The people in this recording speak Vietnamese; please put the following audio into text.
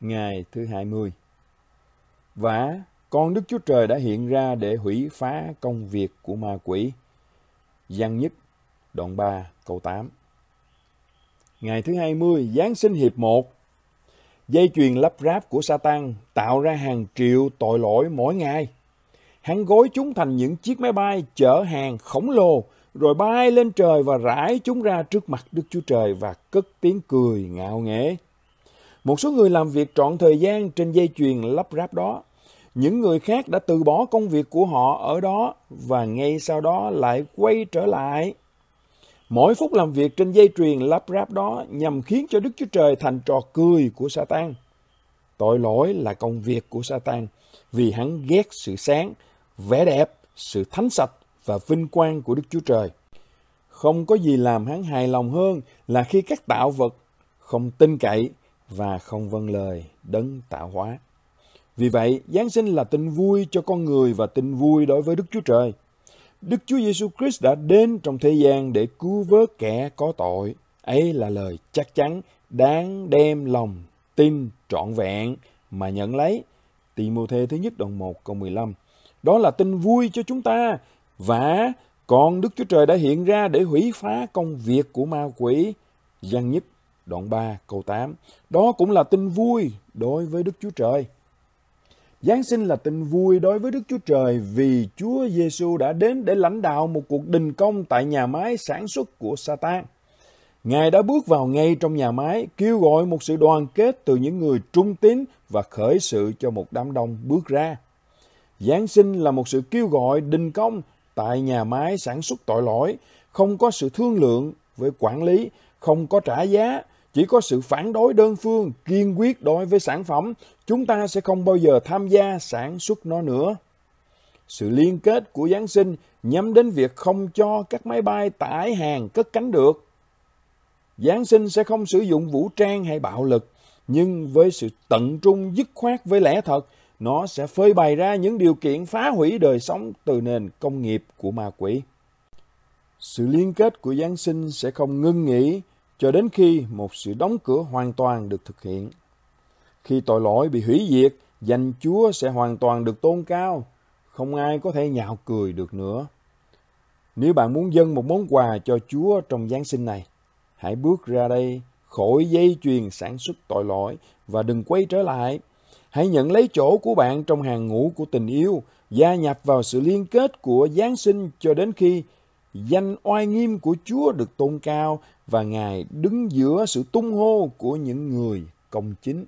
ngày thứ 20. Và con Đức Chúa Trời đã hiện ra để hủy phá công việc của ma quỷ. Giăng nhất, đoạn 3, câu 8. Ngày thứ 20, Giáng sinh hiệp 1. Dây chuyền lắp ráp của Satan tạo ra hàng triệu tội lỗi mỗi ngày. Hắn gối chúng thành những chiếc máy bay chở hàng khổng lồ, rồi bay lên trời và rải chúng ra trước mặt Đức Chúa Trời và cất tiếng cười ngạo nghễ. Một số người làm việc trọn thời gian trên dây chuyền lắp ráp đó. Những người khác đã từ bỏ công việc của họ ở đó và ngay sau đó lại quay trở lại. Mỗi phút làm việc trên dây chuyền lắp ráp đó nhằm khiến cho Đức Chúa Trời thành trò cười của Satan. Tội lỗi là công việc của Satan vì hắn ghét sự sáng, vẻ đẹp, sự thánh sạch và vinh quang của Đức Chúa Trời. Không có gì làm hắn hài lòng hơn là khi các tạo vật không tin cậy và không vâng lời đấng tạo hóa. Vì vậy, Giáng sinh là tin vui cho con người và tin vui đối với Đức Chúa Trời. Đức Chúa Giêsu Christ đã đến trong thế gian để cứu vớt kẻ có tội. Ấy là lời chắc chắn đáng đem lòng tin trọn vẹn mà nhận lấy. Timothée thứ nhất đoạn 1 câu 15. Đó là tin vui cho chúng ta và còn Đức Chúa Trời đã hiện ra để hủy phá công việc của ma quỷ. Giăng nhất đoạn 3 câu 8. Đó cũng là tin vui đối với Đức Chúa Trời. Giáng sinh là tin vui đối với Đức Chúa Trời vì Chúa Giêsu đã đến để lãnh đạo một cuộc đình công tại nhà máy sản xuất của Satan. Ngài đã bước vào ngay trong nhà máy, kêu gọi một sự đoàn kết từ những người trung tín và khởi sự cho một đám đông bước ra. Giáng sinh là một sự kêu gọi đình công tại nhà máy sản xuất tội lỗi, không có sự thương lượng với quản lý, không có trả giá, chỉ có sự phản đối đơn phương, kiên quyết đối với sản phẩm, chúng ta sẽ không bao giờ tham gia sản xuất nó nữa. Sự liên kết của Giáng sinh nhắm đến việc không cho các máy bay tải hàng cất cánh được. Giáng sinh sẽ không sử dụng vũ trang hay bạo lực, nhưng với sự tận trung dứt khoát với lẽ thật, nó sẽ phơi bày ra những điều kiện phá hủy đời sống từ nền công nghiệp của ma quỷ. Sự liên kết của Giáng sinh sẽ không ngưng nghỉ cho đến khi một sự đóng cửa hoàn toàn được thực hiện. Khi tội lỗi bị hủy diệt, danh Chúa sẽ hoàn toàn được tôn cao, không ai có thể nhạo cười được nữa. Nếu bạn muốn dâng một món quà cho Chúa trong Giáng sinh này, hãy bước ra đây khỏi dây chuyền sản xuất tội lỗi và đừng quay trở lại. Hãy nhận lấy chỗ của bạn trong hàng ngũ của tình yêu, gia nhập vào sự liên kết của Giáng sinh cho đến khi danh oai nghiêm của Chúa được tôn cao và Ngài đứng giữa sự tung hô của những người công chính.